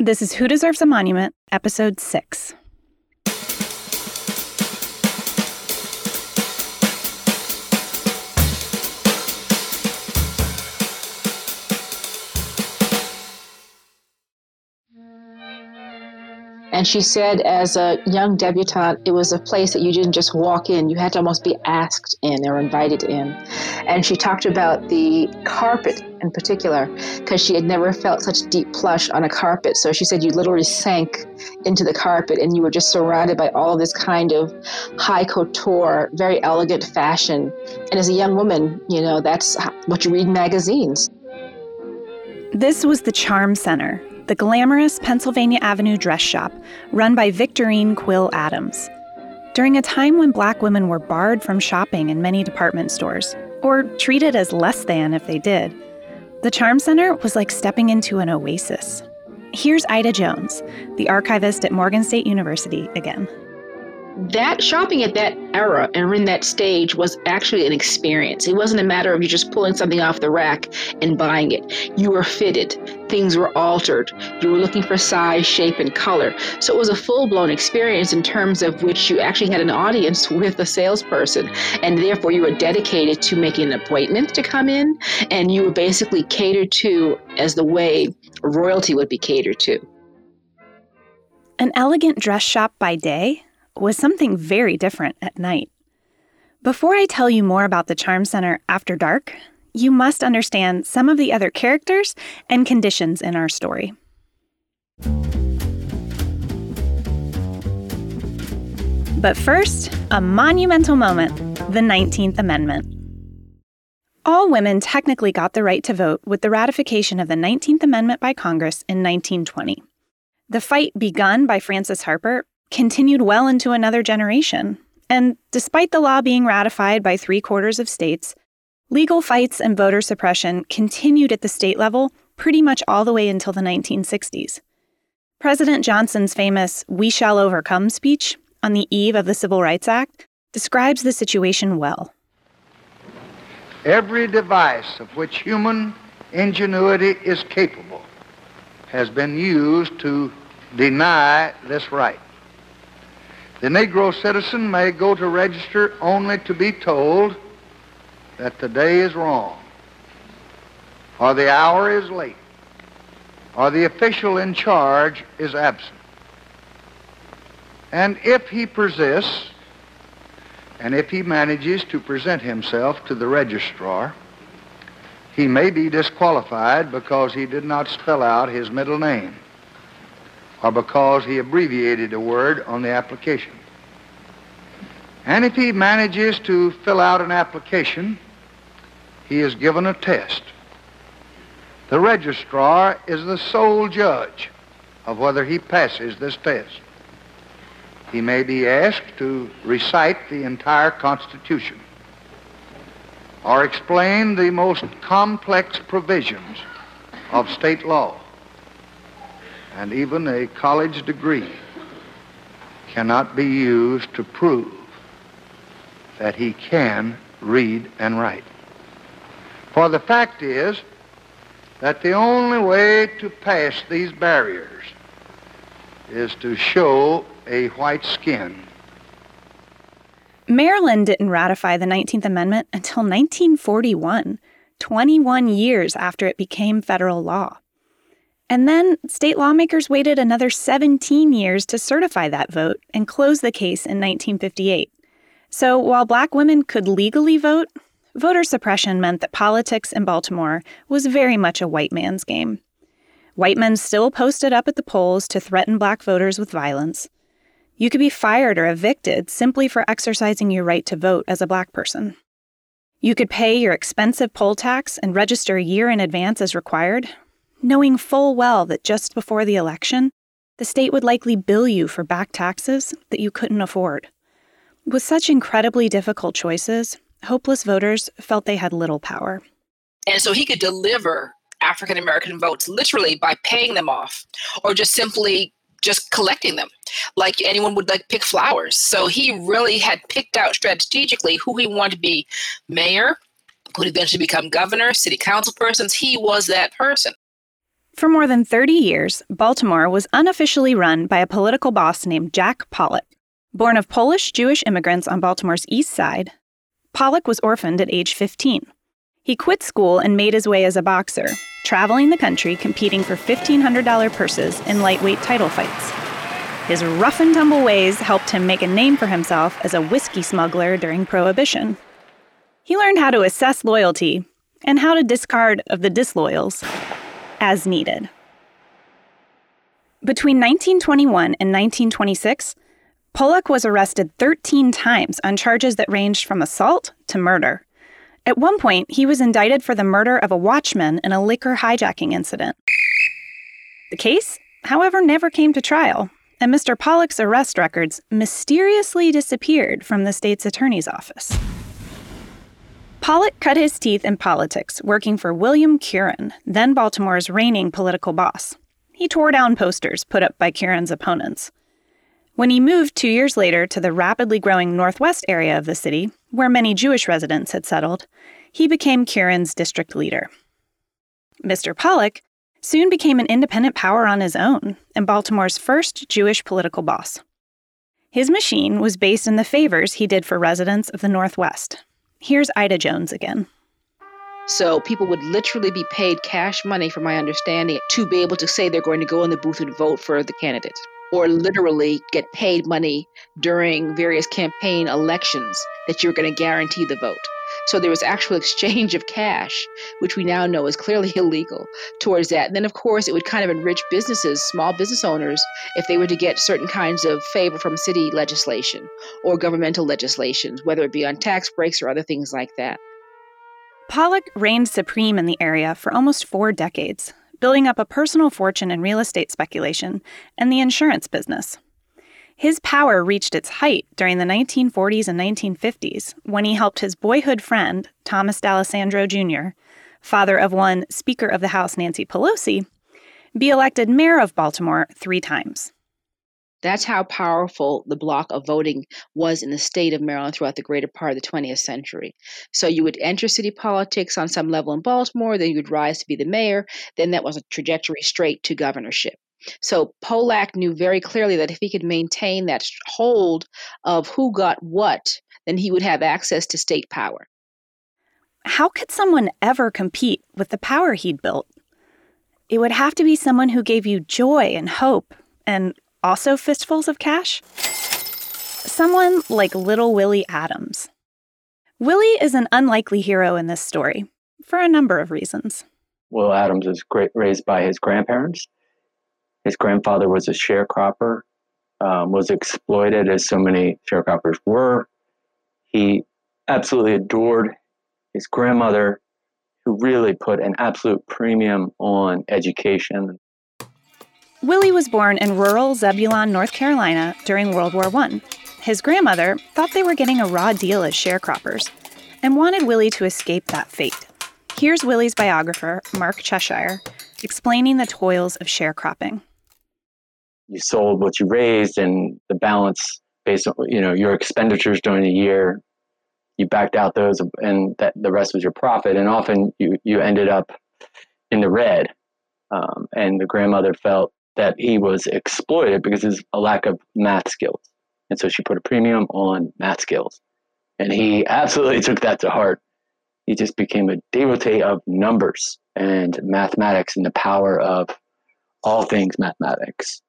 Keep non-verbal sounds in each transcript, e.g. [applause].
This is Who Deserves a Monument, Episode 6. And she said, as a young debutante, it was a place that you didn't just walk in, you had to almost be asked in or invited in. And she talked about the carpet in particular, because she had never felt such deep plush on a carpet. So she said you literally sank into the carpet and you were just surrounded by all this kind of high couture, very elegant fashion. And as a young woman, you know, that's what you read in magazines. This was the Charm Center, the glamorous Pennsylvania Avenue dress shop run by Victorine Quill Adams. During a time when black women were barred from shopping in many department stores, or treated as less than if they did, the Charm Center was like stepping into an oasis. Here's Ida Jones, the archivist at Morgan State University, again that shopping at that era and in that stage was actually an experience. It wasn't a matter of you just pulling something off the rack and buying it. You were fitted, things were altered, you were looking for size, shape, and color. So it was a full blown experience in terms of which you actually had an audience [laughs] with a salesperson, and therefore you were dedicated to making an appointment to come in, and you were basically catered to as the way royalty would be catered to. An elegant dress shop by day was something very different at night. Before I tell you more about the Charm Center after dark, you must understand some of the other characters and conditions in our story. But first, a monumental moment the 19th Amendment. All women technically got the right to vote with the ratification of the 19th Amendment by Congress in 1920. The fight begun by Frances Harper continued well into another generation. And despite the law being ratified by three quarters of states, legal fights and voter suppression continued at the state level pretty much all the way until the 1960s. President Johnson's famous We Shall Overcome speech on the eve of the Civil Rights Act describes the situation well. Every device of which human ingenuity is capable has been used to deny this right. The Negro citizen may go to register only to be told that the day is wrong, or the hour is late, or the official in charge is absent. And if he persists, and if he manages to present himself to the registrar, he may be disqualified because he did not spell out his middle name or because he abbreviated a word on the application. And if he manages to fill out an application, he is given a test. The registrar is the sole judge of whether he passes this test. He may be asked to recite the entire Constitution or explain the most complex provisions of state law and even a college degree cannot be used to prove that he can read and write. For the fact is that the only way to pass these barriers is to show a white skin. Maryland didn't ratify the 19th Amendment until 1941, 21 years after it became federal law. And then state lawmakers waited another 17 years to certify that vote and close the case in 1958. So while black women could legally vote, voter suppression meant that politics in Baltimore was very much a white man's game. White men still posted up at the polls to threaten black voters with violence. You could be fired or evicted simply for exercising your right to vote as a black person. You could pay your expensive poll tax and register a year in advance as required, knowing full well that just before the election, the state would likely bill you for back taxes that you couldn't afford. With such incredibly difficult choices, hopeless voters felt they had little power. And so he could deliver African American votes literally by paying them off or just simply just collecting them like anyone would like pick flowers. So he really had picked out strategically who he wanted to be mayor, who eventually become governor, city council persons. He was that person. For more than 30 years, Baltimore was unofficially run by a political boss named Jack Pollock. Born of Polish Jewish immigrants on Baltimore's east side, Pollock was orphaned at age 15. He quit school and made his way as a boxer, traveling the country competing for $1,500 purses in lightweight title fights. His rough and tumble ways helped him make a name for himself as a whiskey smuggler during Prohibition. He learned how to assess loyalty and how to discard of the disloyals as needed. Between 1921 and 1926, Pollock was arrested 13 times on charges that ranged from assault to murder. At one point, he was indicted for the murder of a watchman in a liquor hijacking incident. The case, however, never came to trial, and Mr. Pollock's arrest records mysteriously disappeared from the state's attorney's office. Pollock cut his teeth in politics, working for William Curran, then Baltimore's reigning political boss. He tore down posters put up by Curran's opponents. When he moved two years later to the rapidly growing northwest area of the city, where many Jewish residents had settled, he became Curran's district leader. Mr. Pollock soon became an independent power on his own and Baltimore's first Jewish political boss. His machine was based in the favors he did for residents of the Northwest, Here's Ida Jones again. So people would literally be paid cash money, from my understanding, to be able to say they're going to go in the booth and vote for the candidate, or literally get paid money during various campaign elections that you're going to guarantee the vote. So there was actual [laughs] exchange of cash, which we now know is clearly [laughs] illegal, towards that. And then, of course, it would kind of enrich businesses, small business owners, if they were to get certain kinds of favor from city legislation or governmental legislations, whether it be on tax breaks or other things like that. Pollock reigned supreme in the area for almost four decades, building up a personal fortune in real estate speculation and the insurance business. His power reached its height during the 1940s and 1950s when he helped his boyhood friend, Thomas D'Alessandro Jr., father of one Speaker of the House Nancy Pelosi, be elected mayor of Baltimore three times. That's how powerful the block of voting was in the state of Maryland throughout the greater part of the 20th century. So you would enter city politics on some level in Baltimore, then you would rise to be the mayor, then that was a trajectory straight to governorship. So Pollock knew very clearly that if he could maintain that hold of who got what, then he would have access to state power. How could someone ever compete with the power he'd built? It would have to be someone who gave you joy and hope and also fistfuls of cash. Someone like little Willie Adams. Willie is an unlikely hero in this story for a number of reasons. Will Adams was great, raised by his grandparents his grandfather was a sharecropper, um, was exploited as so many sharecroppers were. He absolutely adored his grandmother, who really put an absolute premium on education. Willie was born in rural Zebulon, North Carolina during World War I. His grandmother thought they were getting a raw deal as sharecroppers and wanted Willie to escape that fate. Here's Willie's biographer, Mark Cheshire, explaining the toils of sharecropping you sold what you raised and the balance based on you know your expenditures during the year you backed out those and that the rest was your profit. And often you you ended up in the red um, and the grandmother felt that he was exploited because of a lack of math skills. And so she put a premium on math skills. And he absolutely [laughs] took that to heart. He just became a devotee of numbers and mathematics and the power of all things mathematics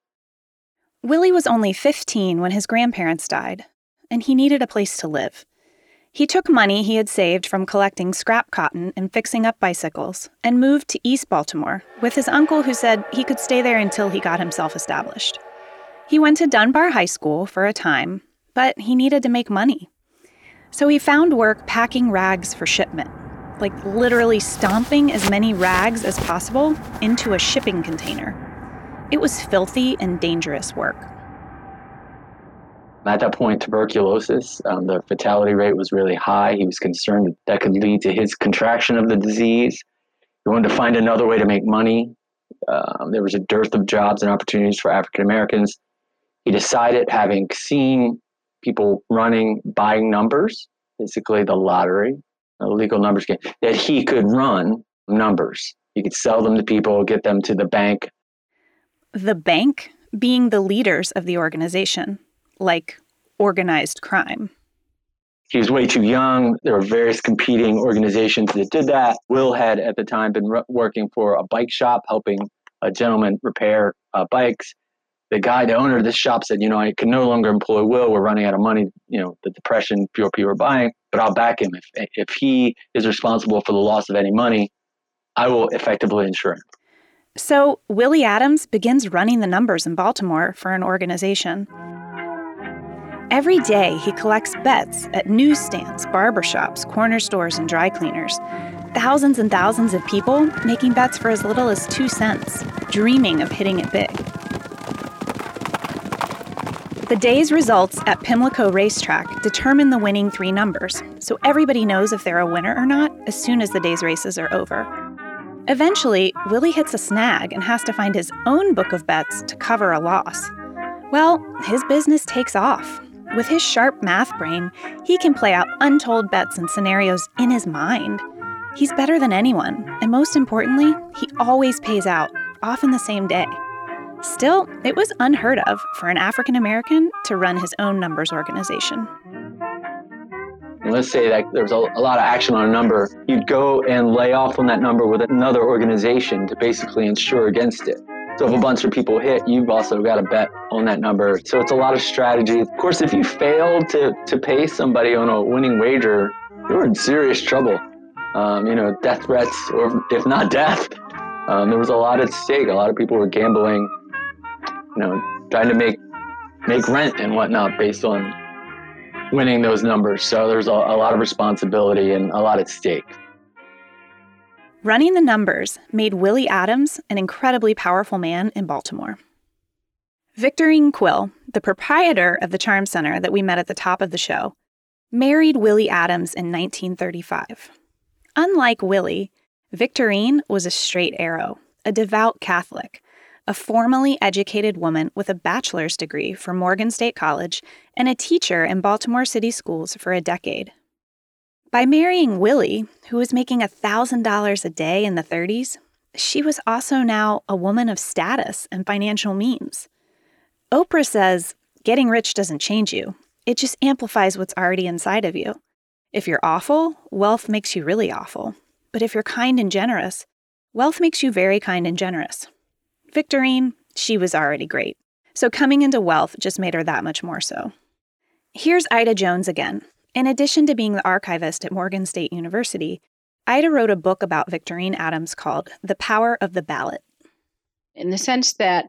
Willie was only 15 when his grandparents died, and he needed a place to live. He took money he had saved from collecting scrap cotton and fixing up bicycles and moved to East Baltimore with his uncle who said he could stay there until he got himself established. He went to Dunbar High School for a time, but he needed to make money. So he found work packing rags for shipment, like literally stomping as many rags as possible into a shipping container. It was filthy and dangerous work. At that point, tuberculosis, um, the fatality rate was really high. He was concerned that could lead to his contraction of the disease. He wanted to find another way to make money. Um, there was a dearth of jobs and opportunities for African Americans. He decided, having seen people running, buying numbers, basically the lottery, a legal numbers game, that he could run numbers He could sell them to people, get them to the bank. The bank being the leaders of the organization, like organized crime. He was way too young. There were various competing organizations that did that. Will had at the time been re- working for a bike shop, helping a gentleman repair uh, bikes. The guy, the owner of this shop said, you know, I can no longer employ Will. We're running out of money. You know, the depression, fewer people are buying, but I'll back him. If, if he is responsible for the loss of any money, I will effectively insure him. So Willie Adams begins running the numbers in Baltimore for an organization. Every day, he collects bets at newsstands, barbershops, corner stores, and dry cleaners. Thousands and thousands of people making bets for as little as two cents, dreaming of hitting it big. The day's results at Pimlico Racetrack determine the winning three numbers, so everybody knows if they're a winner or not as soon as the day's races are over. Eventually, Willie hits a snag and has to find his own book of bets to cover a loss. Well, his business takes off. With his sharp math brain, he can play out untold bets and scenarios in his mind. He's better than anyone, and most importantly, he always pays out, often the same day. Still, it was unheard of for an African American to run his own numbers organization. And let's say that there's a, a, lot of action on a number, you'd go and lay off on that number with another organization to basically insure against it. So if a bunch of people hit, you've also got to bet on that number. So it's a lot of strategy. Of course, if you fail to, to pay somebody on a winning wager, you're in serious trouble. Um, you know, death threats, or if not death. Um, there was a lot at stake. A lot of people were gambling, you know, trying to make make rent and whatnot based on winning those numbers. So there's a, a lot of responsibility and a lot at stake. Running the numbers made Willie Adams an incredibly powerful man in Baltimore. Victorine Quill, the proprietor of the Charm Center that we met at the top of the show, married Willie Adams in 1935. Unlike Willie, Victorine was a straight arrow, a devout Catholic, a formally educated woman with a bachelor's degree from Morgan State College and a teacher in Baltimore City schools for a decade. By marrying Willie, who was making $1,000 a day in the 30s, she was also now a woman of status and financial means. Oprah says, getting rich doesn't change you, it just amplifies what's already inside of you. If you're awful, wealth makes you really awful. But if you're kind and generous, wealth makes you very kind and generous. Victorine, she was already great. So coming into wealth just made her that much more so. Here's Ida Jones again, in addition to being the archivist at Morgan State University, Ida wrote a book about Victorine Adams called The Power of the Ballot. In the sense that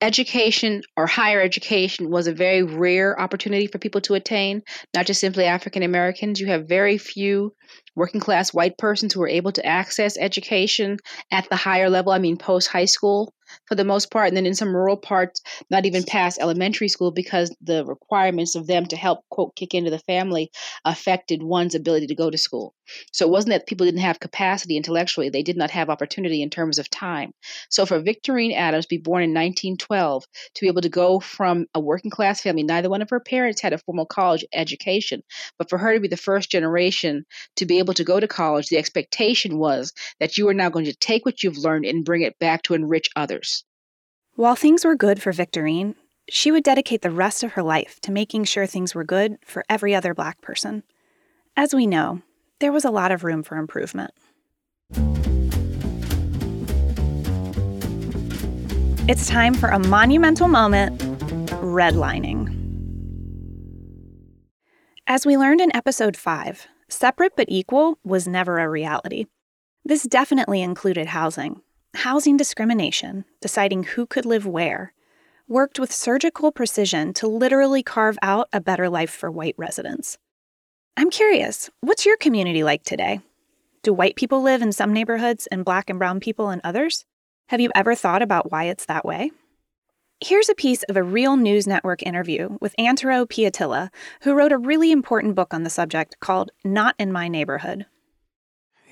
education or higher education was a very rare opportunity for people to attain, not just simply African Americans. You have very few working class white persons who were able to access education at the higher level, I mean, post high school for the most part, and then in some rural parts, not even past elementary school because the requirements of them to help, quote, kick into the family affected one's ability to go to school. So it wasn't that people didn't have capacity intellectually, they did not have opportunity in terms of time. So for Victorine Adams be born in 1912, to be able to go from a working class family, neither one of her parents had a formal college education, but for her to be the first generation to be able to go to college, the expectation was that you are now going to take what you've learned and bring it back to enrich others. While things were good for Victorine, she would dedicate the rest of her life to making sure things were good for every other black person. As we know, there was a lot of room for improvement. It's time for a monumental moment redlining. As we learned in episode 5, separate but equal was never a reality. This definitely included housing. Housing discrimination, deciding who could live where, worked with surgical precision to literally carve out a better life for white residents. I'm curious, what's your community like today? Do white people live in some neighborhoods and black and brown people in others? Have you ever thought about why it's that way? Here's a piece of a Real News Network interview with Antero Pietila, who wrote a really important book on the subject called Not in My Neighborhood.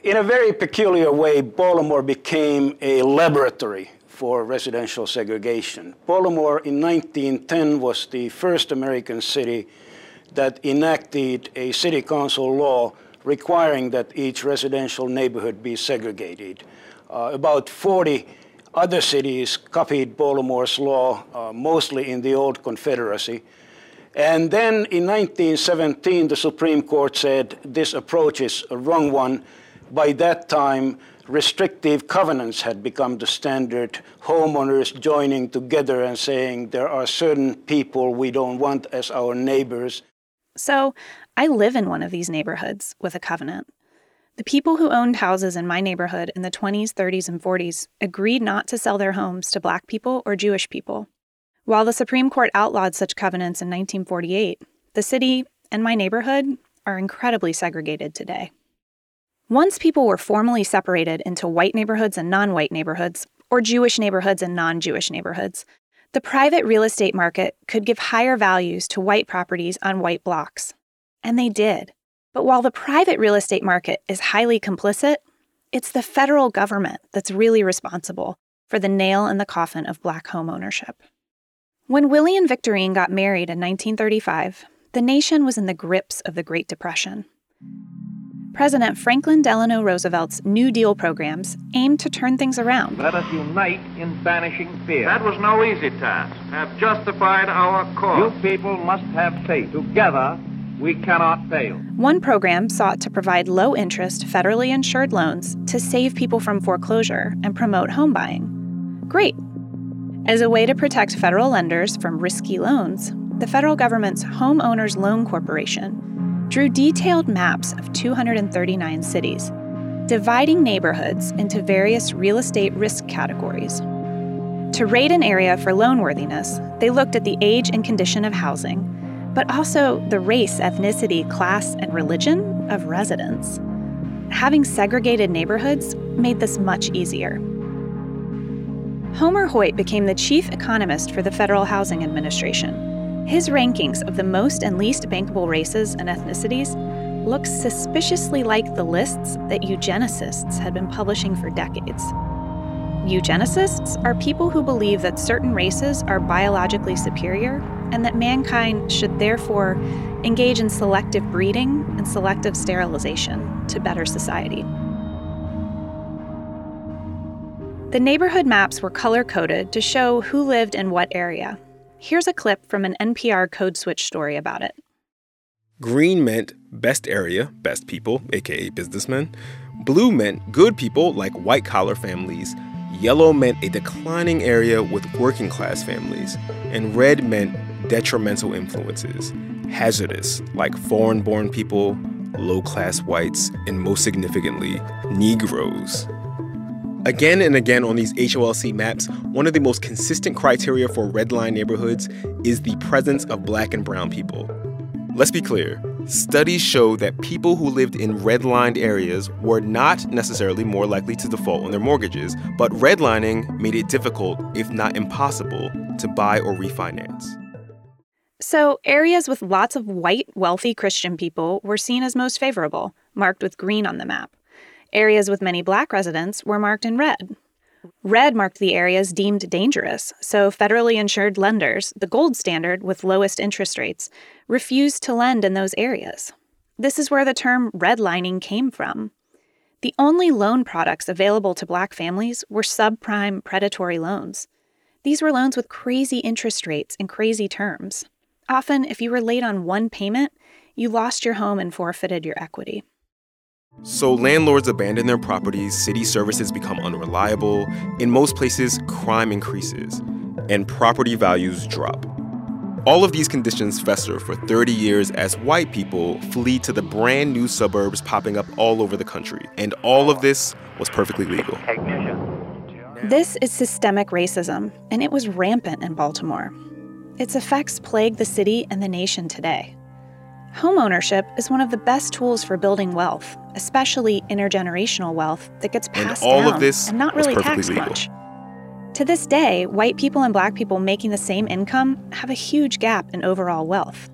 In a very peculiar way, Baltimore became a laboratory for residential segregation. Baltimore in 1910 was the first American city that enacted a city council law requiring that each residential neighborhood be segregated. Uh, about 40 other cities copied Baltimore's law, uh, mostly in the old Confederacy. And then in 1917, the Supreme Court said this approach is a wrong one. By that time, restrictive covenants had become the standard, homeowners joining together and saying there are certain people we don't want as our neighbors. So I live in one of these neighborhoods with a covenant. The people who owned houses in my neighborhood in the 20s, 30s, and 40s agreed not to sell their homes to black people or Jewish people. While the Supreme Court outlawed such covenants in 1948, the city and my neighborhood are incredibly segregated today. Once people were formally separated into white neighborhoods and non white neighborhoods, or Jewish neighborhoods and non Jewish neighborhoods, the private real estate market could give higher values to white properties on white blocks. And they did. But while the private real estate market is highly complicit, it's the federal government that's really responsible for the nail in the coffin of black home ownership. When Willie and Victorine got married in 1935, the nation was in the grips of the Great Depression. President Franklin Delano Roosevelt's New Deal programs aimed to turn things around. Let us unite in banishing fear. That was no easy task. Have justified our cause. You people must have faith. Together, we cannot fail. One program sought to provide low interest, federally insured loans to save people from foreclosure and promote home buying. Great. As a way to protect federal lenders from risky loans, the federal government's Homeowners Loan Corporation drew detailed maps of 239 cities, dividing neighborhoods into various real estate risk categories. To rate an area for loanworthiness, they looked at the age and condition of housing, but also the race, ethnicity, class, and religion of residents. Having segregated neighborhoods made this much easier. Homer Hoyt became the chief economist for the Federal Housing Administration his rankings of the most and least bankable races and ethnicities look suspiciously like the lists that eugenicists had been publishing for decades. Eugenicists are people who believe that certain races are biologically superior and that mankind should therefore engage in selective breeding and selective sterilization to better society. The neighborhood maps were color coded to show who lived in what area, Here's a clip from an NPR Code Switch story about it. Green meant best area, best people, aka businessmen. Blue meant good people, like white collar families. Yellow meant a declining area with working class families. And red meant detrimental influences, hazardous, like foreign born people, low class whites, and most significantly, Negroes. Again and again on these HOLC maps, one of the most consistent criteria for redline neighborhoods is the presence of black and brown people. Let's be clear. Studies show that people who lived in redlined areas were not necessarily more likely to default on their mortgages, but redlining made it difficult, if not impossible, to buy or refinance. So, areas with lots of white, wealthy Christian people were seen as most favorable, marked with green on the map. Areas with many black residents were marked in red. Red marked the areas deemed dangerous, so federally insured lenders, the gold standard with lowest interest rates, refused to lend in those areas. This is where the term redlining came from. The only loan products available to black families were subprime predatory loans. These were loans with crazy interest rates and crazy terms. Often, if you were late on one payment, you lost your home and forfeited your equity. So landlords abandon their properties, city services become unreliable, in most places, crime increases, and property values drop. All of these conditions fester for 30 years as white people flee to the brand new suburbs popping up all over the country. And all of this was perfectly legal. This is systemic racism, and it was rampant in Baltimore. Its effects plague the city and the nation today. Homeownership is one of the best tools for building wealth, especially intergenerational wealth that gets passed and all down of this and not really taxed legal. much. To this day, white people and black people making the same income have a huge gap in overall wealth.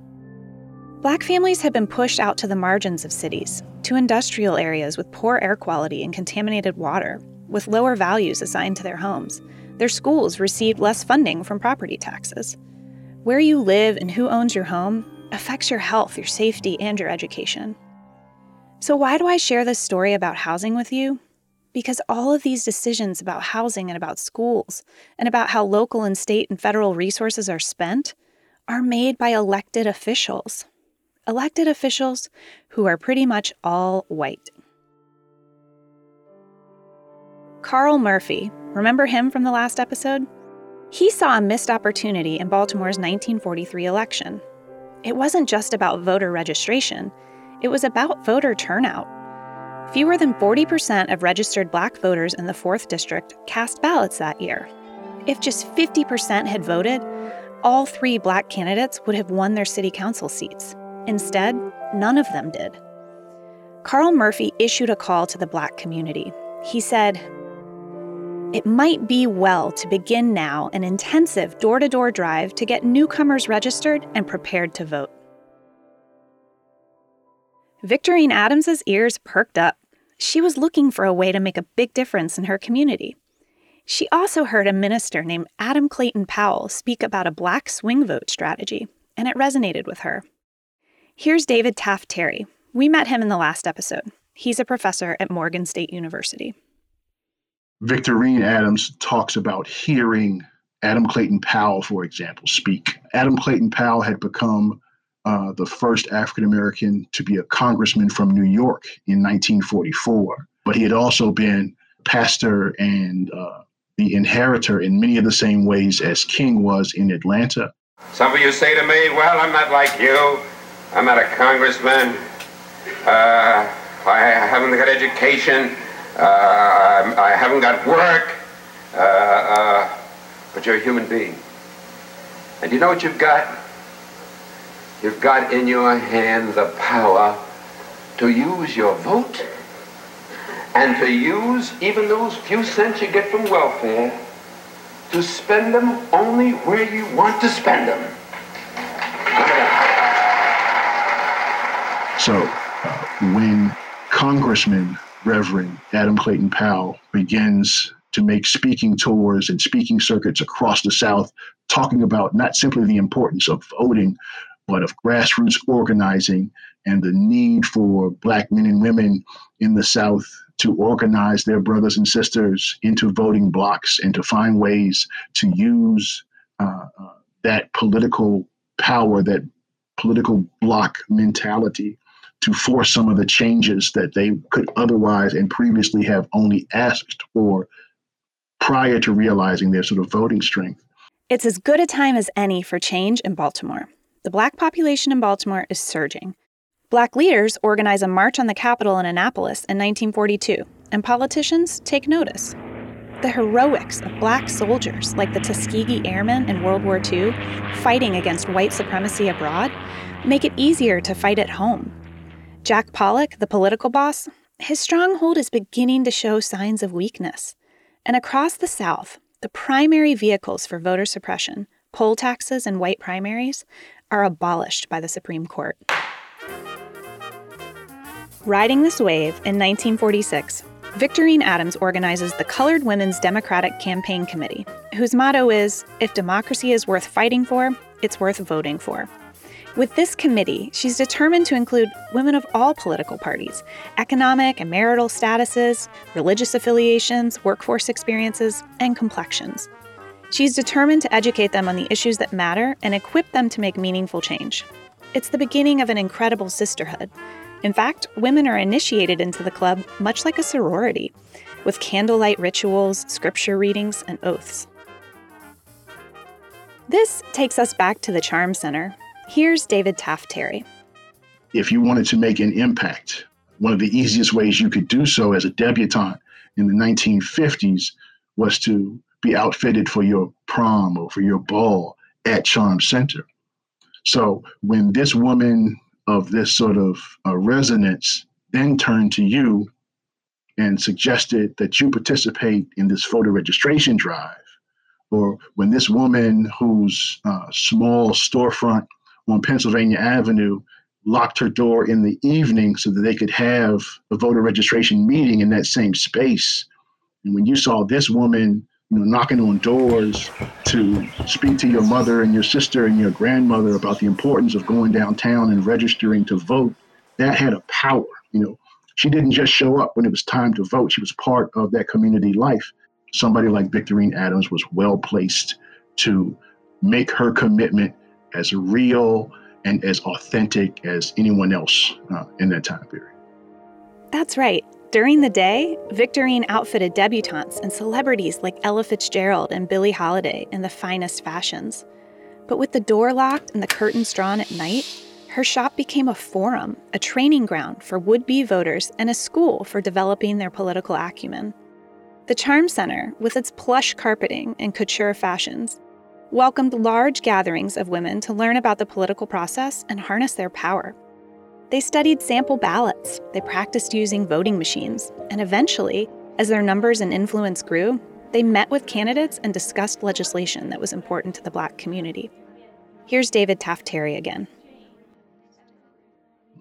Black families have been pushed out to the margins of cities, to industrial areas with poor air quality and contaminated water, with lower values assigned to their homes. Their schools received less funding from property taxes. Where you live and who owns your home affects your health, your safety, and your education. So, why do I share this story about housing with you? because all of these decisions about housing and about schools and about how local and state and federal resources are spent are made by elected officials. Elected officials who are pretty much all white. Carl Murphy, remember him from the last episode? He saw a missed opportunity in Baltimore's 1943 election. It wasn't just about voter registration, it was about voter turnout. Fewer than 40% of registered black voters in the 4th District cast ballots that year. If just 50% had voted, all three black candidates would have won their city council seats. Instead, none of them did. Carl Murphy issued a call to the black community. He said, It might be well to begin now an intensive door to door drive to get newcomers registered and prepared to vote. Victorine Adams's ears perked up. She was looking for a way to make a big difference in her community. She also heard a minister named Adam Clayton Powell speak about a black swing vote strategy, and it resonated with her. Here's David Taft Terry. We met him in the last episode. He's a professor at Morgan State University. Victorine Adams talks about hearing Adam Clayton Powell, for example, speak. Adam Clayton Powell had become uh, the first African American to be a congressman from New York in 1944. But he had also been pastor and uh, the inheritor in many of the same ways as King was in Atlanta. Some of you say to me, well, I'm not like you. I'm not a congressman. Uh, I haven't got education. Uh, I haven't got work. Uh, uh, but you're a human being. And you know what you've got? You've got in your hand the power to use your vote and to use even those few cents you get from welfare to spend them only where you want to spend them. So, uh, when Congressman Reverend Adam Clayton Powell begins to make speaking tours and speaking circuits across the South, talking about not simply the importance of voting, but of grassroots organizing and the need for Black men and women in the South to organize their brothers and sisters into voting blocks and to find ways to use uh, uh, that political power, that political block mentality to force some of the changes that they could otherwise and previously have only asked for prior to realizing their sort of voting strength. It's as good a time as any for change in Baltimore. The black population in Baltimore is surging. Black leaders organize a march on the Capitol in Annapolis in 1942, and politicians take notice. The heroics of black soldiers, like the Tuskegee Airmen in World War II, fighting against white supremacy abroad, make it easier to fight at home. Jack Pollock, the political boss, his stronghold is beginning to show signs of weakness. And across the South, the primary vehicles for voter suppression, poll taxes and white primaries, are abolished by the Supreme Court. Riding this wave in 1946, Victorine Adams organizes the Colored Women's Democratic Campaign Committee, whose motto is If democracy is worth fighting for, it's worth voting for. With this committee, she's determined to include women of all political parties, economic and marital statuses, religious affiliations, workforce experiences, and complexions. She's determined to educate them on the issues that matter and equip them to make meaningful change. It's the beginning of an incredible sisterhood. In fact, women are initiated into the club much like a sorority, with candlelight rituals, scripture readings, and oaths. This takes us back to the Charm Center. Here's David Taft Terry. If you wanted to make an impact, one of the easiest ways you could do so as a debutante in the 1950s was to be outfitted for your prom or for your ball at Charm Center. So when this woman of this sort of uh, resonance then turned to you and suggested that you participate in this voter registration drive, or when this woman whose uh, small storefront on Pennsylvania Avenue locked her door in the evening so that they could have a voter registration meeting in that same space. And when you saw this woman you know, knocking on doors to speak to your mother and your sister and your grandmother about the importance of going downtown and registering to vote, that had a power. You know, She didn't just show up when it was time to vote, she was part of that community life. Somebody like Victorine Adams was well placed to make her commitment as real and as authentic as anyone else uh, in that time period. That's right. During the day, Victorine outfitted debutantes and celebrities like Ella Fitzgerald and Billie Holiday in the finest fashions. But with the door locked and the curtains drawn at night, her shop became a forum, a training ground for would be voters, and a school for developing their political acumen. The Charm Center, with its plush carpeting and couture fashions, welcomed large gatherings of women to learn about the political process and harness their power. They studied sample ballots, they practiced using voting machines, and eventually, as their numbers and influence grew, they met with candidates and discussed legislation that was important to the Black community. Here's David Taft Terry again.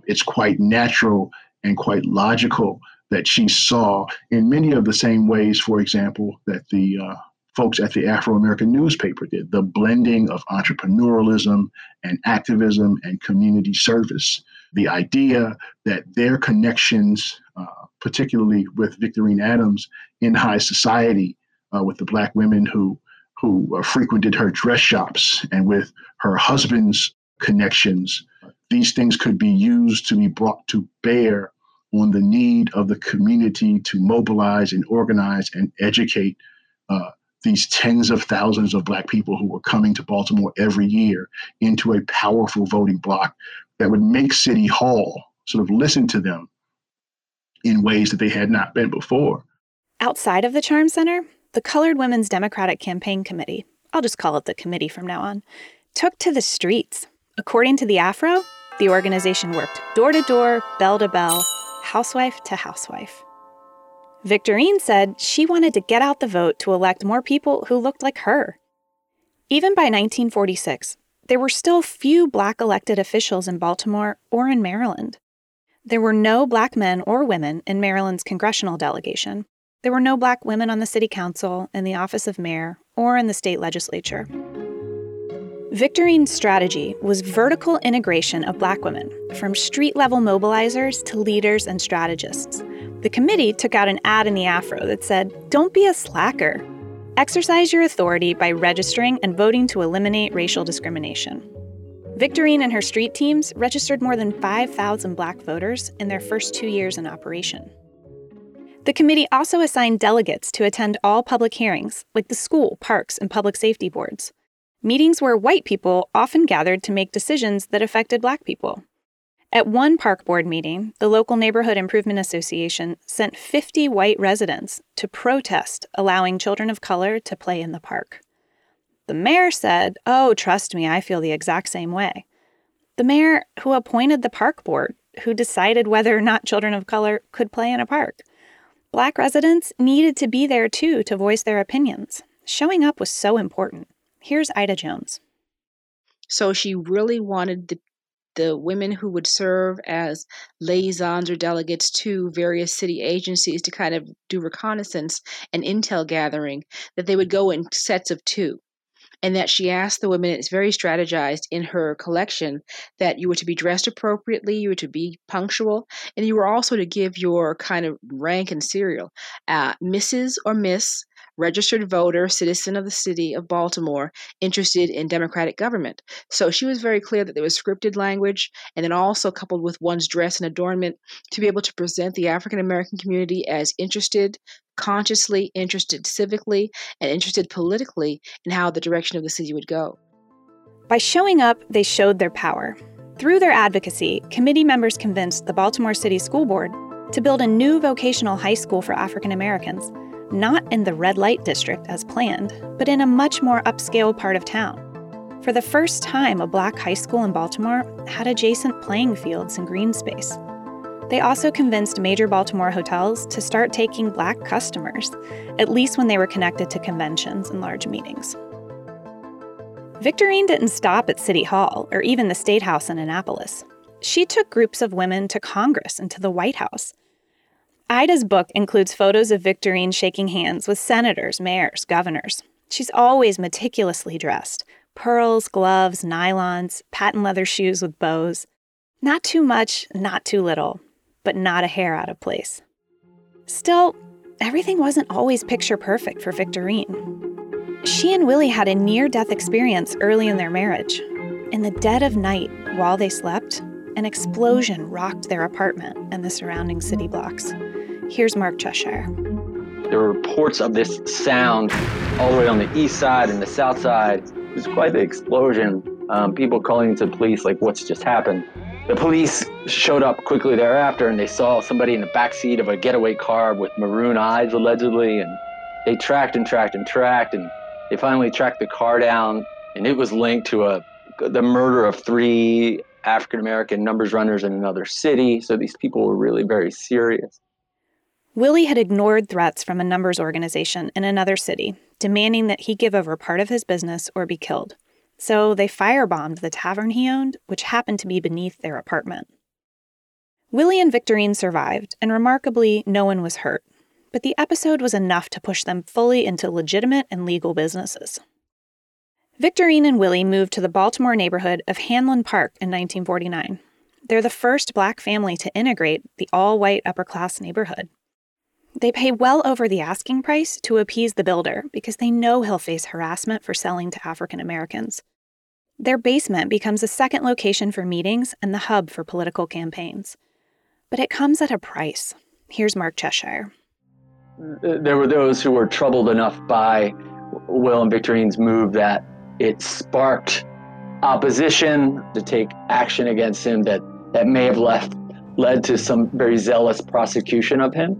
It's quite natural and quite logical that she saw in many of the same ways, for example, that the uh, folks at the Afro American newspaper did the blending of entrepreneurialism and activism and community service. The idea that their connections, uh, particularly with Victorine Adams in high society, uh, with the black women who who uh, frequented her dress shops, and with her husband's connections, these things could be used to be brought to bear on the need of the community to mobilize and organize and educate uh, these tens of thousands of black people who were coming to Baltimore every year into a powerful voting bloc that would make City Hall sort of listen to them in ways that they had not been before. Outside of the Charm Center, the Colored Women's Democratic Campaign Committee, I'll just call it the committee from now on, took to the streets. According to the Afro, the organization worked door to door, bell to bell, housewife to housewife. Victorine said she wanted to get out the vote to elect more people who looked like her. Even by 1946, there were still few black elected officials in Baltimore or in Maryland. There were no black men or women in Maryland's congressional delegation. There were no black women on the city council, in the office of mayor, or in the state legislature. Victorine's strategy was vertical integration of black women, from street level mobilizers to leaders and strategists. The committee took out an ad in the Afro that said, Don't be a slacker. Exercise your authority by registering and voting to eliminate racial discrimination. Victorine and her street teams registered more than 5,000 black voters in their first two years in operation. The committee also assigned delegates to attend all public hearings, like the school, parks, and public safety boards, meetings where white people often gathered to make decisions that affected black people. At one park board meeting, the local Neighborhood Improvement Association sent 50 white residents to protest allowing children of color to play in the park. The mayor said, Oh, trust me, I feel the exact same way. The mayor who appointed the park board, who decided whether or not children of color could play in a park. Black residents needed to be there too to voice their opinions. Showing up was so important. Here's Ida Jones. So she really wanted the the women who would serve as liaisons or delegates to various city agencies to kind of do reconnaissance and intel gathering, that they would go in sets of two. And that she asked the women, it's very strategized in her collection, that you were to be dressed appropriately, you were to be punctual, and you were also to give your kind of rank and serial, uh, Mrs. or Miss, registered voter, citizen of the city of Baltimore, interested in democratic government. So she was very clear that there was scripted language, and then also coupled with one's dress and adornment to be able to present the African American community as interested, consciously interested civically, and interested politically in how the direction of the city would go. By showing up, they showed their power. Through their advocacy, committee members convinced the Baltimore City School Board to build a new vocational high school for African Americans not in the red light district as planned, but in a much more upscale part of town. For the first time, a black high school in Baltimore had adjacent playing fields and green space. They also convinced major Baltimore hotels to start taking black customers, at least when they were connected to conventions and large meetings. Victorine didn't stop at City Hall or even the State House in Annapolis. She took groups of women to Congress and to the White House. Ida's book includes photos of Victorine shaking hands with senators, mayors, governors. She's always meticulously dressed pearls, gloves, nylons, patent leather shoes with bows. Not too much, not too little. but not a hair out of place. Still, everything wasn't always picture perfect for Victorine. She and Willie had a near death experience early in their marriage. In the dead of night, while they slept, an explosion rocked their apartment and the surrounding city blocks. Here's Mark Cheshire. There were reports of this sound all the way on the east side and the south side. It was quite the explosion. Um, people calling to police, like, what's just happened? The police showed up quickly thereafter and they saw somebody in the back seat of a getaway car with maroon eyes, allegedly. And they tracked and tracked and tracked. And they finally tracked the car down. And it was linked to a, the murder of three African American numbers runners in another city. So these people were really very serious. Willie had ignored threats from a numbers organization in another city, demanding that he give over part of his business or be killed. So they firebombed the tavern he owned, which happened to be beneath their apartment. Willie and Victorine survived, and remarkably, no one was hurt. But the episode was enough to push them fully into legitimate and legal businesses. Victorine and Willie moved to the Baltimore neighborhood of Hanlon Park in 1949. They're the first black family to integrate the all white upper class neighborhood. They pay well over the asking price to appease the builder because they know he'll face harassment for selling to African Americans. Their basement becomes a second location for meetings and the hub for political campaigns. But it comes at a price. Here's Mark Cheshire. There were those who were troubled enough by Will and Victorine's move that it sparked opposition to take action against him that, that may have left led to some very zealous prosecution of him.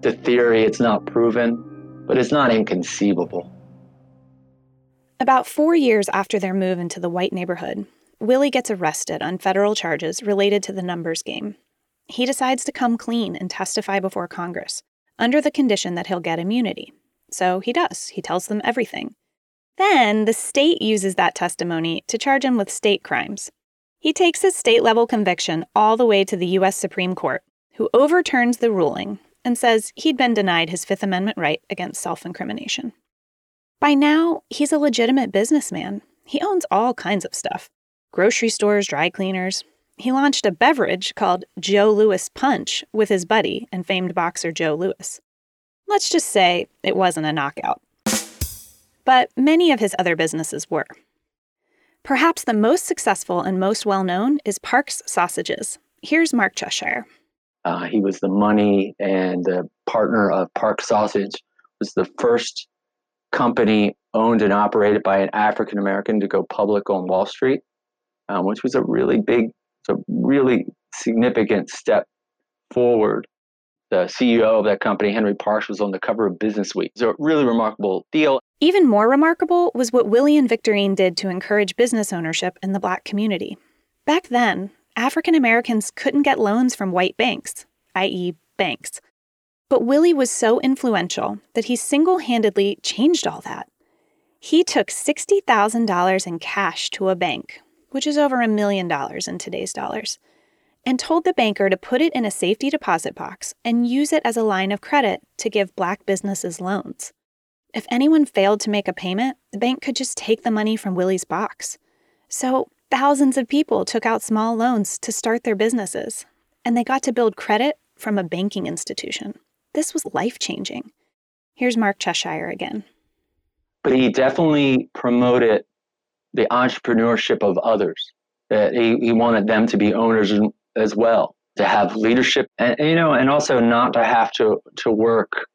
The theory, it's not proven, but it's not inconceivable. About four years after their move into the white neighborhood, Willie gets arrested on federal charges related to the numbers game. He decides to come clean and testify before Congress, under the condition that he'll get immunity. So he does. He tells them everything. Then the state uses that testimony to charge him with state crimes. He takes his state level conviction all the way to the U.S. Supreme Court, who overturns the ruling and says he'd been denied his Fifth Amendment right against self incrimination. By now, he's a legitimate businessman. He owns all kinds of stuff grocery stores, dry cleaners. He launched a beverage called Joe Louis Punch with his buddy and famed boxer Joe Louis. Let's just say it wasn't a knockout but many of his other businesses were. Perhaps the most successful and most well known is Parks Sausages. Here's Mark Cheshire. Uh, he was the money and the partner of Park Sausage. Was the first company owned and operated by an African American to go public on Wall Street, um, which was a really big, a really significant step forward. The CEO of that company, Henry Parks, was on the cover of Business Week. It's a really remarkable deal. Even more remarkable was what Willie and Victorine did to encourage business ownership in the black community. Back then, African Americans couldn't get loans from white banks, i.e., banks. But Willie was so influential that he single handedly changed all that. He took $60,000 in cash to a bank, which is over a million dollars in today's dollars, and told the banker to put it in a safety deposit box and use it as a line of credit to give black businesses loans. If anyone failed to make a payment, the bank could just take the money from Willie's box. So thousands of people took out small loans to start their businesses, and they got to build credit from a banking institution. This was life changing. Here's Mark Cheshire again. But he definitely promoted the entrepreneurship of others. That he, he wanted them to be owners as well, to have leadership, and you know, and also not to have to to work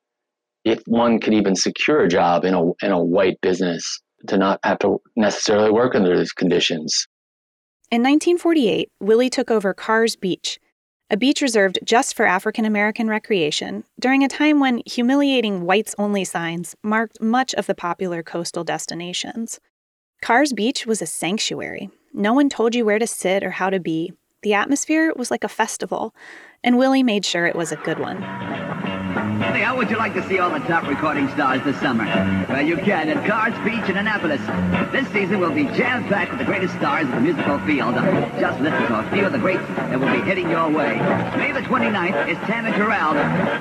if one could even secure a job in a in a white business to not have to necessarily work under those conditions. In 1948, Willie took over Carr's Beach, a beach reserved just for African American recreation during a time when humiliating whites only signs marked much of the popular coastal destinations. Carr's Beach was a sanctuary. No one told you where to sit or how to be. The atmosphere was like a festival, and Willie made sure it was a good one. How would you like to see all the top recording stars this summer? Well, you can at Carr's Beach in Annapolis. This season will be jam-packed with the greatest stars of the musical field. Just listen to a few of the greats that will be hitting your way. May the 29th is Tammy Terrell.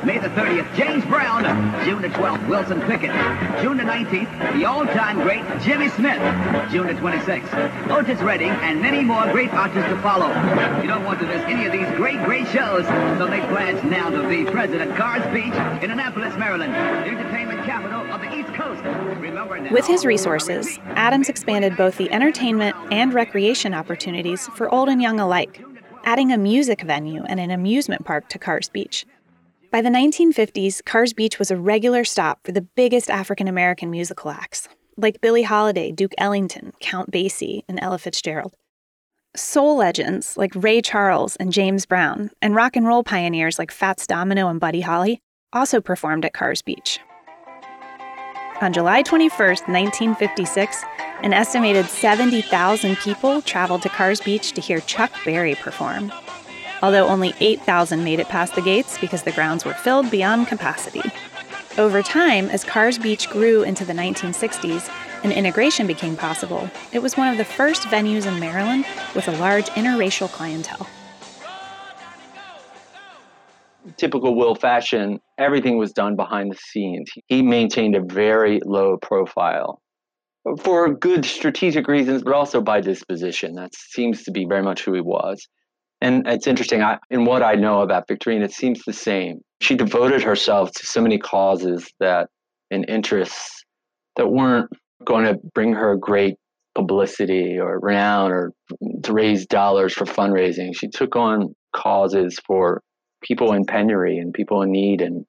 May the 30th, James Brown. June the 12th, Wilson Pickett. June the 19th, the all-time great Jimmy Smith. June the 26th, Otis Redding, and many more great artists to follow. You don't want to miss any of these great, great shows, so make plans now to be present at Carr's Beach Annapolis, Maryland, the entertainment capital of the East Coast. With his resources, Adams expanded both the entertainment and recreation opportunities for old and young alike, adding a music venue and an amusement park to Carrs Beach. By the 1950s, Carrs Beach was a regular stop for the biggest African American musical acts, like Billie Holiday, Duke Ellington, Count Basie, and Ella Fitzgerald. Soul legends like Ray Charles and James Brown, and rock and roll pioneers like Fats Domino and Buddy Holly also performed at Carrs Beach. On July 21, 1956, an estimated 70,000 people traveled to Carrs Beach to hear Chuck Berry perform. Although only 8,000 made it past the gates because the grounds were filled beyond capacity. Over time, as Carrs Beach grew into the 1960s and integration became possible, it was one of the first venues in Maryland with a large interracial clientele. Typical Will fashion, everything was done behind the scenes. He maintained a very low profile for good strategic reasons, but also by disposition. That seems to be very much who he was. And it's interesting, I, in what I know about Victorine, it seems the same. She devoted herself to so many causes that and interests that weren't going to bring her great publicity or renown or to raise dollars for fundraising. She took on causes for people in penury and people in need and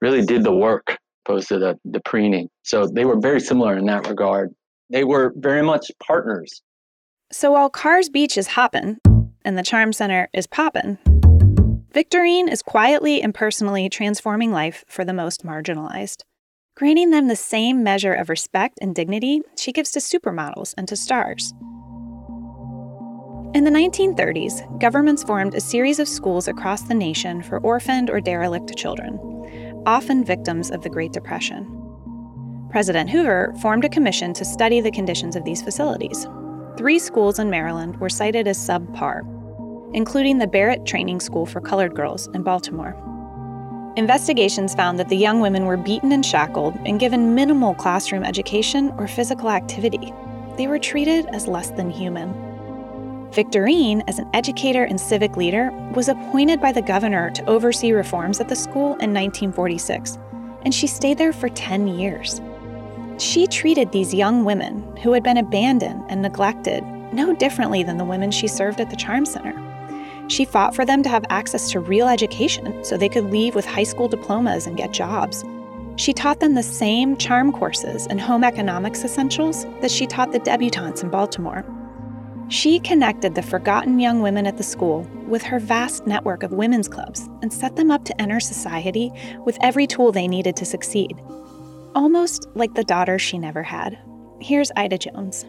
really did the work opposed to the, the preening. So they were very similar in that regard. They were very much partners. So while Carrs Beach is hoppin' and the Charm Center is poppin', Victorine is quietly and personally transforming life for the most marginalized, granting them the same measure of respect and dignity she gives to supermodels and to stars. In the 1930s, governments formed a series of schools across the nation for orphaned or derelict children, often victims of the Great Depression. President Hoover formed a commission to study the conditions of these facilities. Three schools in Maryland were cited as subpar, including the Barrett Training School for Colored Girls in Baltimore. Investigations found that the young women were beaten and shackled and given minimal classroom education or physical activity. They were treated as less than human. Victorine, as an educator and civic leader, was appointed by the governor to oversee reforms at the school in 1946, and she stayed there for 10 years. She treated these young women who had been abandoned and neglected no differently than the women she served at the Charm Center. She fought for them to have access to real education so they could leave with high school diplomas and get jobs. She taught them the same charm courses and home economics essentials that she taught the debutantes in Baltimore. She connected the forgotten young women at the school with her vast network of women's clubs and set them up to enter society with every tool they needed to succeed. Almost like the daughter she never had. Here's Ida Jones.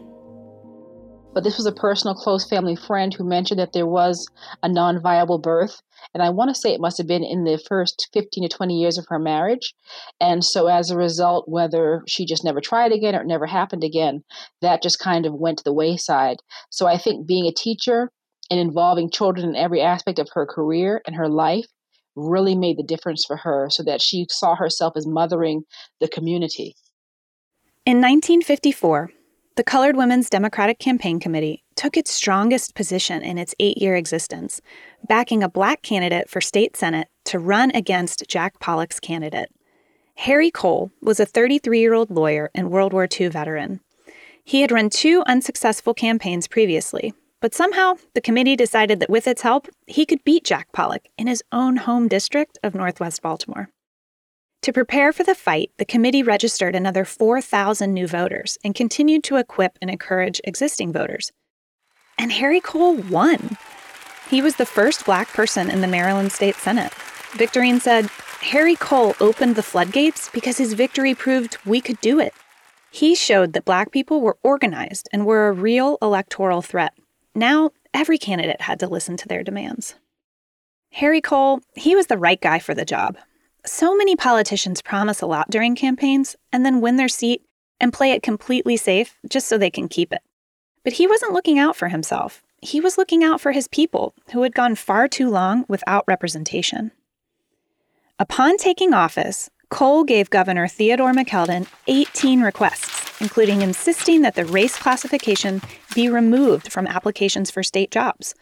But this was a personal, close family friend who mentioned that there was a non viable birth. And I want to say it must have been in the first 15 to 20 years of her marriage. And so, as a result, whether she just never tried again or it never happened again, that just kind of went to the wayside. So, I think being a teacher and involving children in every aspect of her career and her life really made the difference for her so that she saw herself as mothering the community. In 1954, the Colored Women's Democratic Campaign Committee took its strongest position in its eight year existence, backing a black candidate for state senate to run against Jack Pollock's candidate. Harry Cole was a 33 year old lawyer and World War II veteran. He had run two unsuccessful campaigns previously, but somehow the committee decided that with its help, he could beat Jack Pollock in his own home district of Northwest Baltimore. To prepare for the fight, the committee registered another 4,000 new voters and continued to equip and encourage existing voters. And Harry Cole won. He was the first black person in the Maryland State Senate. Victorine said, Harry Cole opened the floodgates because his victory proved we could do it. He showed that black people were organized and were a real electoral threat. Now, every candidate had to listen to their demands. Harry Cole, he was the right guy for the job, So many politicians promise a lot during campaigns and then win their seat and play it completely safe just so they can keep it. But he wasn't looking out for himself. He was looking out for his people, who had gone far too long without representation. Upon taking office, Cole gave Governor Theodore McKeldin 18 requests, including insisting that the race classification be removed from applications for state jobs.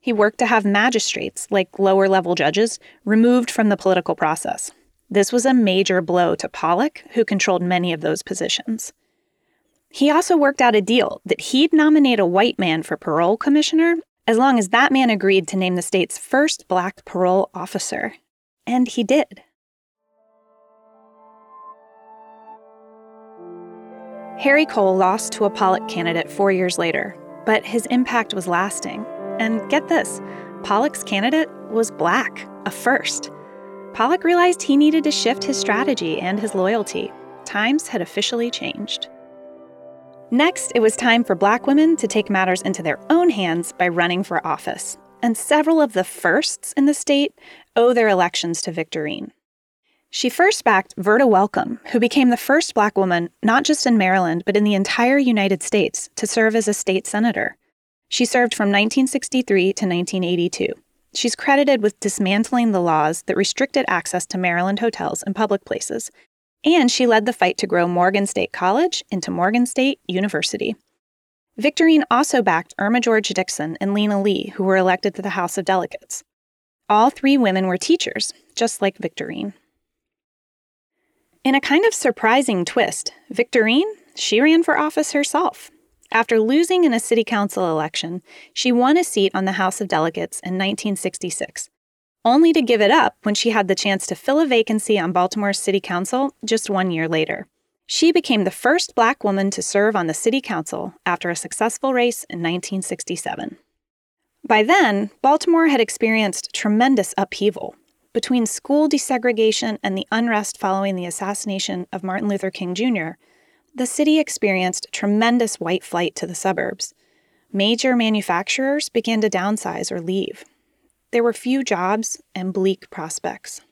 He worked to have magistrates, like lower level judges, removed from the political process. This was a major blow to Pollock, who controlled many of those positions. He also worked out a deal that he'd nominate a white man for parole commissioner as long as that man agreed to name the state's first black parole officer. And he did. Harry Cole lost to a Pollock candidate four years later, but his impact was lasting. And get this Pollock's candidate was black, a first. Pollock realized he needed to shift his strategy and his loyalty. Times had officially changed. Next, it was time for black women to take matters into their own hands by running for office. And several of the firsts in the state owe their elections to Victorine. She first backed Verda Welcome, who became the first black woman, not just in Maryland, but in the entire United States, to serve as a state senator. She served from 1963 to 1982. She's credited with dismantling the laws that restricted access to Maryland hotels and public places, and she led the fight to grow Morgan State College into Morgan State University. Victorine also backed Irma George Dixon and Lena Lee, who were elected to the House of Delegates. All three women were teachers, just like Victorine. In a kind of surprising twist, Victorine, she ran for office herself. After losing in a city council election, she won a seat on the House of Delegates in 1966, only to give it up when she had the chance to fill a vacancy on Baltimore's city council just one year later. She became the first black woman to serve on the city council after a successful race in 1967. By then, Baltimore had experienced tremendous upheaval. Between school desegregation and the unrest following the assassination of Martin Luther King Jr., the city experienced tremendous white flight to the suburbs. Major manufacturers began to downsize or leave. There were few jobs and bleak prospects.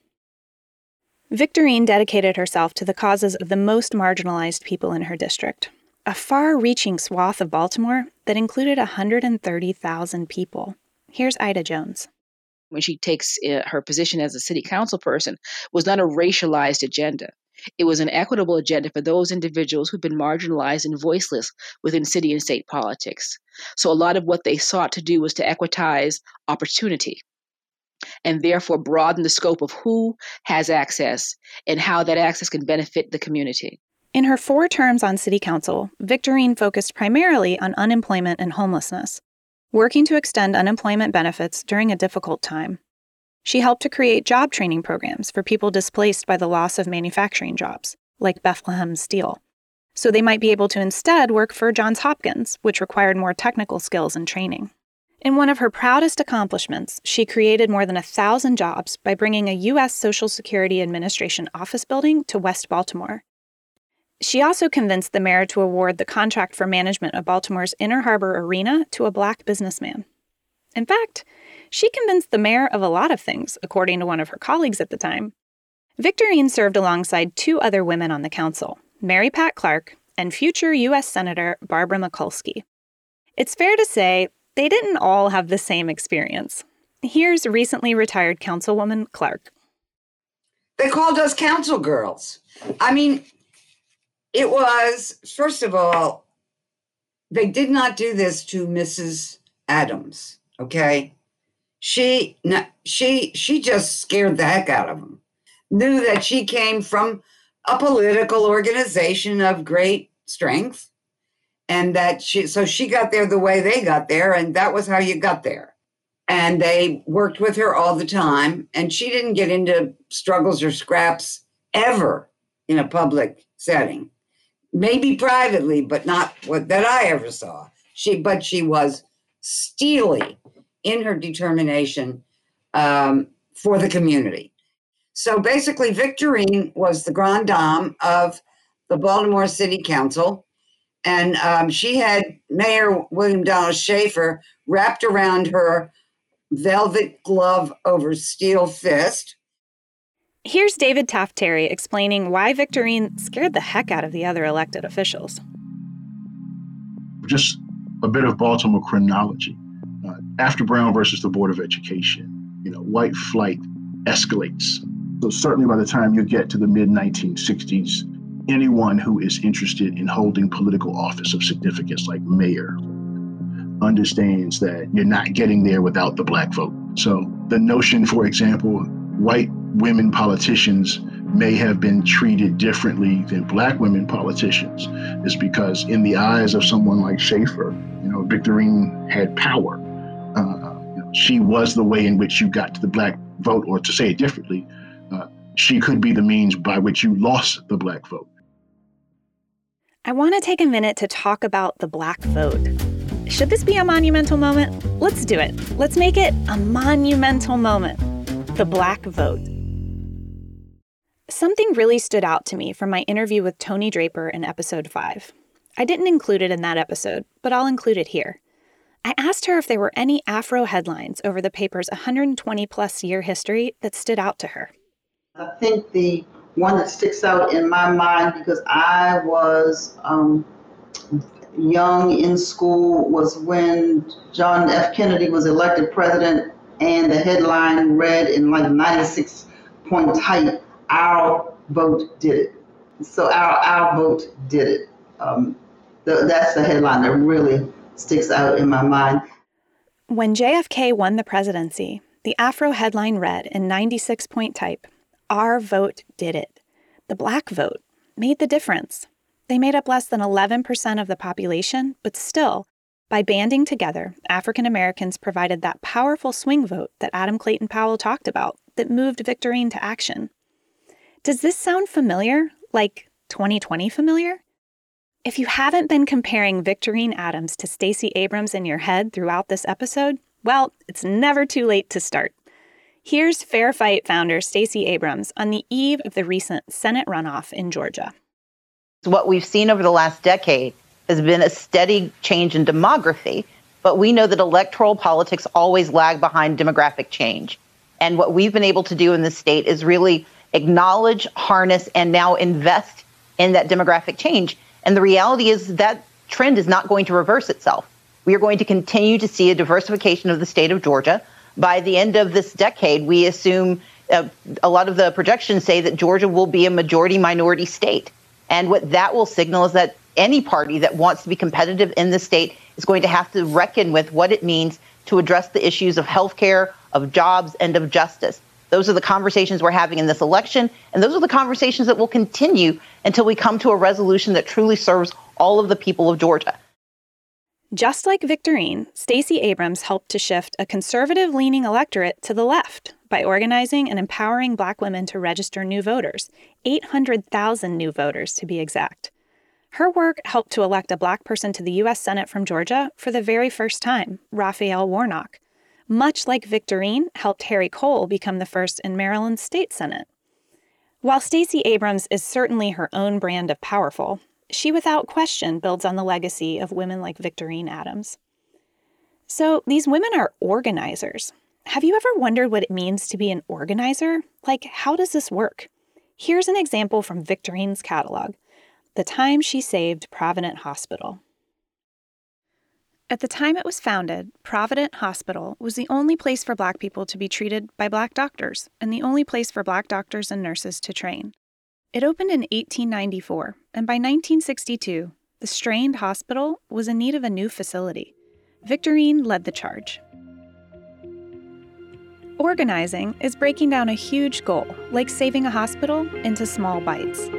Victorine dedicated herself to the causes of the most marginalized people in her district, a far reaching swath of Baltimore that included 130,000 people. Here's Ida Jones. When she takes uh, her position as a city council person, was not a racialized agenda. It was an equitable agenda for those individuals who've been marginalized and voiceless within city and state politics. So a lot of what they sought to do was to equitize opportunity and therefore broaden the scope of who has access and how that access can benefit the community. In her four terms on city council, Victorine focused primarily on unemployment and homelessness, working to extend unemployment benefits during a difficult time. She helped to create job training programs for people displaced by the loss of manufacturing jobs, like Bethlehem Steel. So they might be able to instead work for Johns Hopkins, which required more technical skills and training. In one of her proudest accomplishments, she created more than a thousand jobs by bringing a U.S. Social Security Administration office building to West Baltimore. She also convinced the mayor to award the contract for management of Baltimore's Inner Harbor Arena to a black businessman. In fact, she convinced the mayor of a lot of things, according to one of her colleagues at the time. Victorine served alongside two other women on the council, Mary Pat Clark and future U.S. Senator Barbara Mikulski. It's fair to say they didn't all have the same experience. Here's recently retired Councilwoman Clark. They called us council girls. I mean, it was, first of all, they did not do this to Mrs. Adams, okay? she she she just scared the heck out of him knew that she came from a political organization of great strength and that she so she got there the way they got there and that was how you got there. And they worked with her all the time and she didn't get into struggles or scraps ever in a public setting. Maybe privately but not what that i ever saw. She but she was steely in her determination um, for the community. So basically, Victorine was the grand dame of the Baltimore City Council, and um, she had Mayor William Donald Schaefer wrapped around her velvet glove over steel fist. Here's David Taft Terry explaining why Victorine scared the heck out of the other elected officials. Just a bit of Baltimore chronology. Uh, after Brown versus the Board of Education, you know, white flight escalates. So certainly by the time you get to the mid 1960s, anyone who is interested in holding political office of significance, like mayor, understands that you're not getting there without the black vote. So the notion, for example, white women politicians may have been treated differently than black women politicians is because in the eyes of someone like Schaefer, you know, Victorine had power. Uh, you know, she was the way in which you got to the black vote, or to say it differently, uh, she could be the means by which you lost the black vote. I want to take a minute to talk about the black vote. Should this be a monumental moment? Let's do it. Let's make it a monumental moment. The black vote. Something really stood out to me from my interview with Toni Draper in episode 5. I didn't include it in that episode, but I'll include it here. I asked her if there were any Afro headlines over the paper's 120 plus year history that stood out to her. I think the one that sticks out in my mind because I was um, young in school was when John F. Kennedy was elected president, and the headline read in like 96 point type our vote did it. So our our vote did it. Um, that's the headline that really sticks out in my mind. When JFK won the presidency, the Afro headline read in 96 point type, Our vote did it. The black vote made the difference. They made up less than 11% of the population, but still, by banding together, African Americans provided that powerful swing vote that Adam Clayton Powell talked about that moved Victorine to action. Does this sound familiar? Like 2020 familiar? If you haven't been comparing Victorine Adams to Stacey Abrams in your head throughout this episode, well, it's never too late to start. Here's Fair Fight founder Stacey Abrams on the eve of the recent Senate runoff in Georgia. What we've seen over the last decade has been a steady change in demography, but we know that electoral politics always lag behind demographic change. And what we've been able to do in this state is really acknowledge, harness, and now invest in that demographic change. And the reality is that trend is not going to reverse itself. We are going to continue to see a diversification of the state of Georgia. By the end of this decade, we assume uh, a lot of the projections say that Georgia will be a majority minority state. And what that will signal is that any party that wants to be competitive in the state is going to have to reckon with what it means to address the issues of health care, of jobs, and of justice. Those are the conversations we're having in this election, and those are the conversations that will continue until we come to a resolution that truly serves all of the people of Georgia. Just like Victorine, Stacey Abrams helped to shift a conservative leaning electorate to the left by organizing and empowering black women to register new voters 800,000 new voters to be exact. Her work helped to elect a black person to the U.S. Senate from Georgia for the very first time, Raphael Warnock much like Victorine helped Harry Cole become the first in Maryland's state senate. While Stacey Abrams is certainly her own brand of powerful, she without question builds on the legacy of women like Victorine Adams. So, these women are organizers. Have you ever wondered what it means to be an organizer? Like, how does this work? Here's an example from Victorine's catalog The Time She Saved Provident Hospital. At the time it was founded, Provident Hospital was the only place for Black people to be treated by Black doctors and the only place for Black doctors and nurses to train. It opened in 1894, and by 1962, the strained hospital was in need of a new facility. Victorine led the charge. Organizing is breaking down a huge goal, like saving a hospital, into small bites.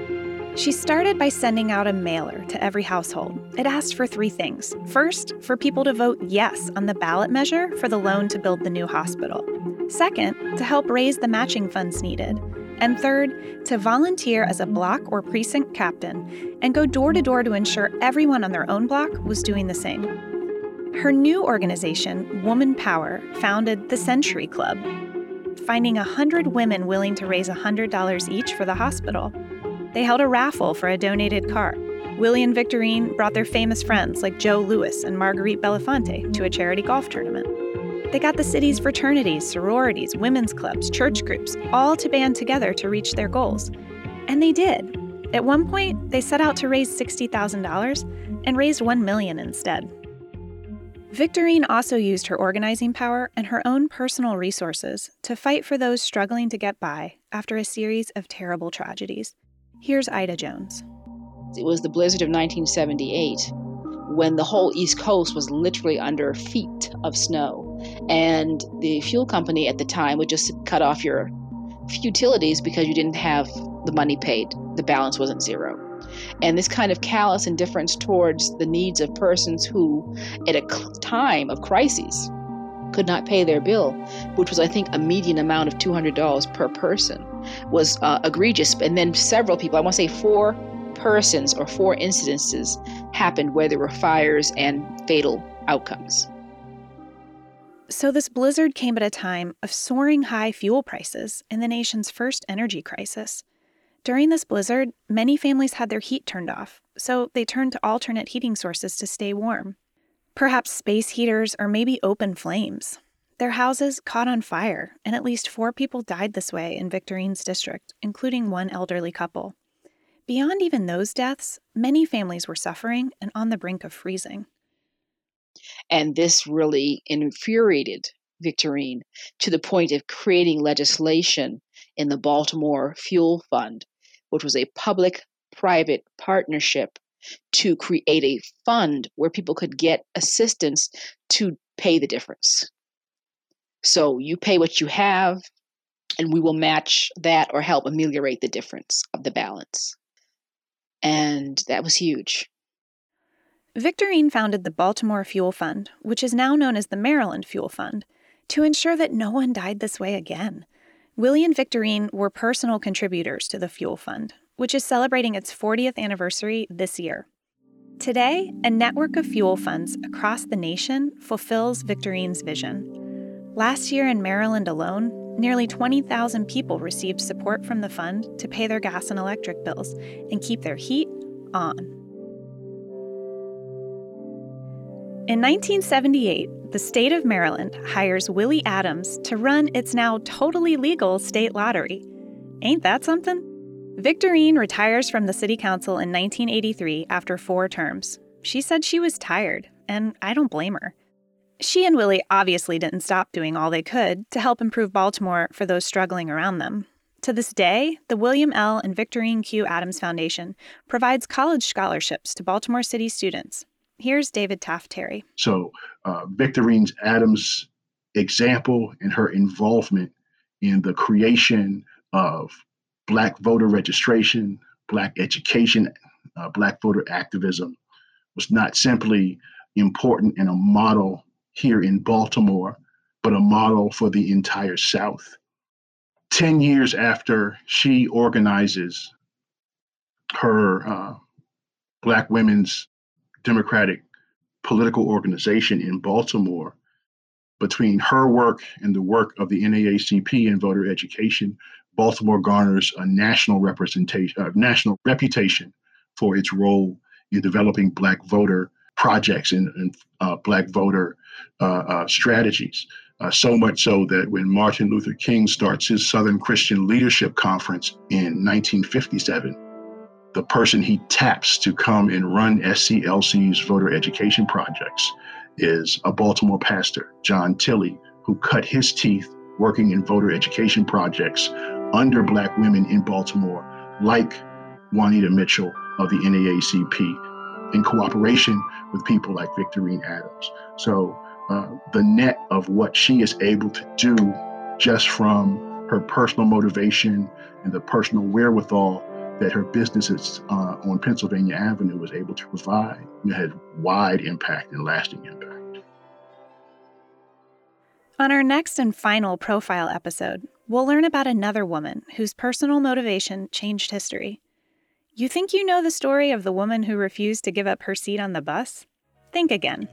She started by sending out a mailer to every household. It asked for three things. First, for people to vote yes on the ballot measure for the loan to build the new hospital. Second, to help raise the matching funds needed. And third, to volunteer as a block or precinct captain and go door to door to ensure everyone on their own block was doing the same. Her new organization, Woman Power, founded the Century Club, finding 100 women willing to raise $100 each for the hospital. They held a raffle for a donated car. Willie and Victorine brought their famous friends like Joe Louis and Marguerite Belafonte to a charity golf tournament. They got the city's fraternities, sororities, women's clubs, church groups all to band together to reach their goals. And they did. At one point, they set out to raise $60,000 and raised 1 million instead. Victorine also used her organizing power and her own personal resources to fight for those struggling to get by after a series of terrible tragedies. Here's Ida Jones. It was the blizzard of 1978 when the whole East Coast was literally under feet of snow. And the fuel company at the time would just cut off your utilities because you didn't have the money paid. The balance wasn't zero. And this kind of callous indifference towards the needs of persons who, at a time of crises, could not pay their bill, which was, I think, a median amount of $200 per person, was uh, egregious. And then several people, I want to say four persons or four incidences, happened where there were fires and fatal outcomes. So, this blizzard came at a time of soaring high fuel prices in the nation's first energy crisis. During this blizzard, many families had their heat turned off, so they turned to alternate heating sources to stay warm. Perhaps space heaters or maybe open flames. Their houses caught on fire, and at least four people died this way in Victorine's district, including one elderly couple. Beyond even those deaths, many families were suffering and on the brink of freezing. And this really infuriated Victorine to the point of creating legislation in the Baltimore Fuel Fund which was a public private partnership to create a fund where people could get assistance to pay the difference. So you pay what you have, and we will match that or help ameliorate the difference of the balance. And that was huge. Victorine founded the Baltimore Fuel Fund, which is now known as the Maryland Fuel Fund, to ensure that no one died this way again. Willie and Victorine were personal contributors to the Fuel Fund, which is celebrating its 40th anniversary this year. Today, a network of fuel funds across the nation fulfills Victorine's vision. Last year in Maryland alone, nearly 20,000 people received support from the fund to pay their gas and electric bills and keep their heat on. In 1978, the state of Maryland hires Willie Adams to run its now totally legal state lottery. Ain't that something? Victorine retires from the city council in 1983 after four terms. She said she was tired, and I don't blame her. She and Willie obviously didn't stop doing all they could to help improve Baltimore for those struggling around them. To this day, the William L. and Victorine Q. Adams Foundation provides college scholarships to Baltimore City students Here's David Taft Terry. So, uh, Victorine Adams' example and her involvement in the creation of Black voter registration, Black education, uh, Black voter activism was not simply important and a model here in Baltimore, but a model for the entire South. 10 years after she organizes her uh, Black women's Democratic political organization in Baltimore, between her work and the work of the NAACP in voter education, Baltimore garners a national representation, uh, national reputation for its role in developing Black voter projects and, and uh, Black voter uh, uh strategies. Uh, so much so that when Martin Luther King starts his Southern Christian Leadership Conference in 1957, the person he taps to come and run SCLC's voter education projects is a Baltimore pastor, John Tilley, who cut his teeth working in voter education projects under Black women in Baltimore, like Juanita Mitchell of the NAACP, in cooperation with people like Victorine Adams. So uh, the net of what she is able to do just from her personal motivation and the personal wherewithal that her businesses uh, on Pennsylvania Avenue was able to provide know, had wide impact and lasting impact. On our next and final profile episode, we'll learn about another woman whose personal motivation changed history. You think you know the story of the woman who refused to give up her seat on the bus? Think again.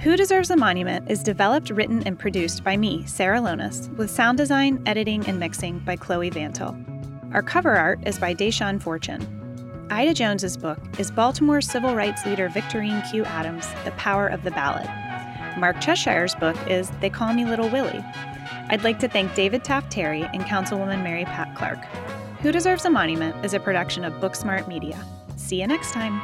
Who Deserves a Monument is developed, written, and produced by me, Sarah Lonis, with sound design, editing, and mixing by Chloe Vantil. Our cover art is by Deshawn Fortune. Ida Jones's book is Baltimore civil rights leader Victorine Q. Adams' The Power of the Ballot. Mark Cheshire's book is They Call Me Little Willie. I'd like to thank David Taft Terry and Councilwoman Mary Pat Clark. Who Deserves a Monument is a production of Booksmart Media. See you next time.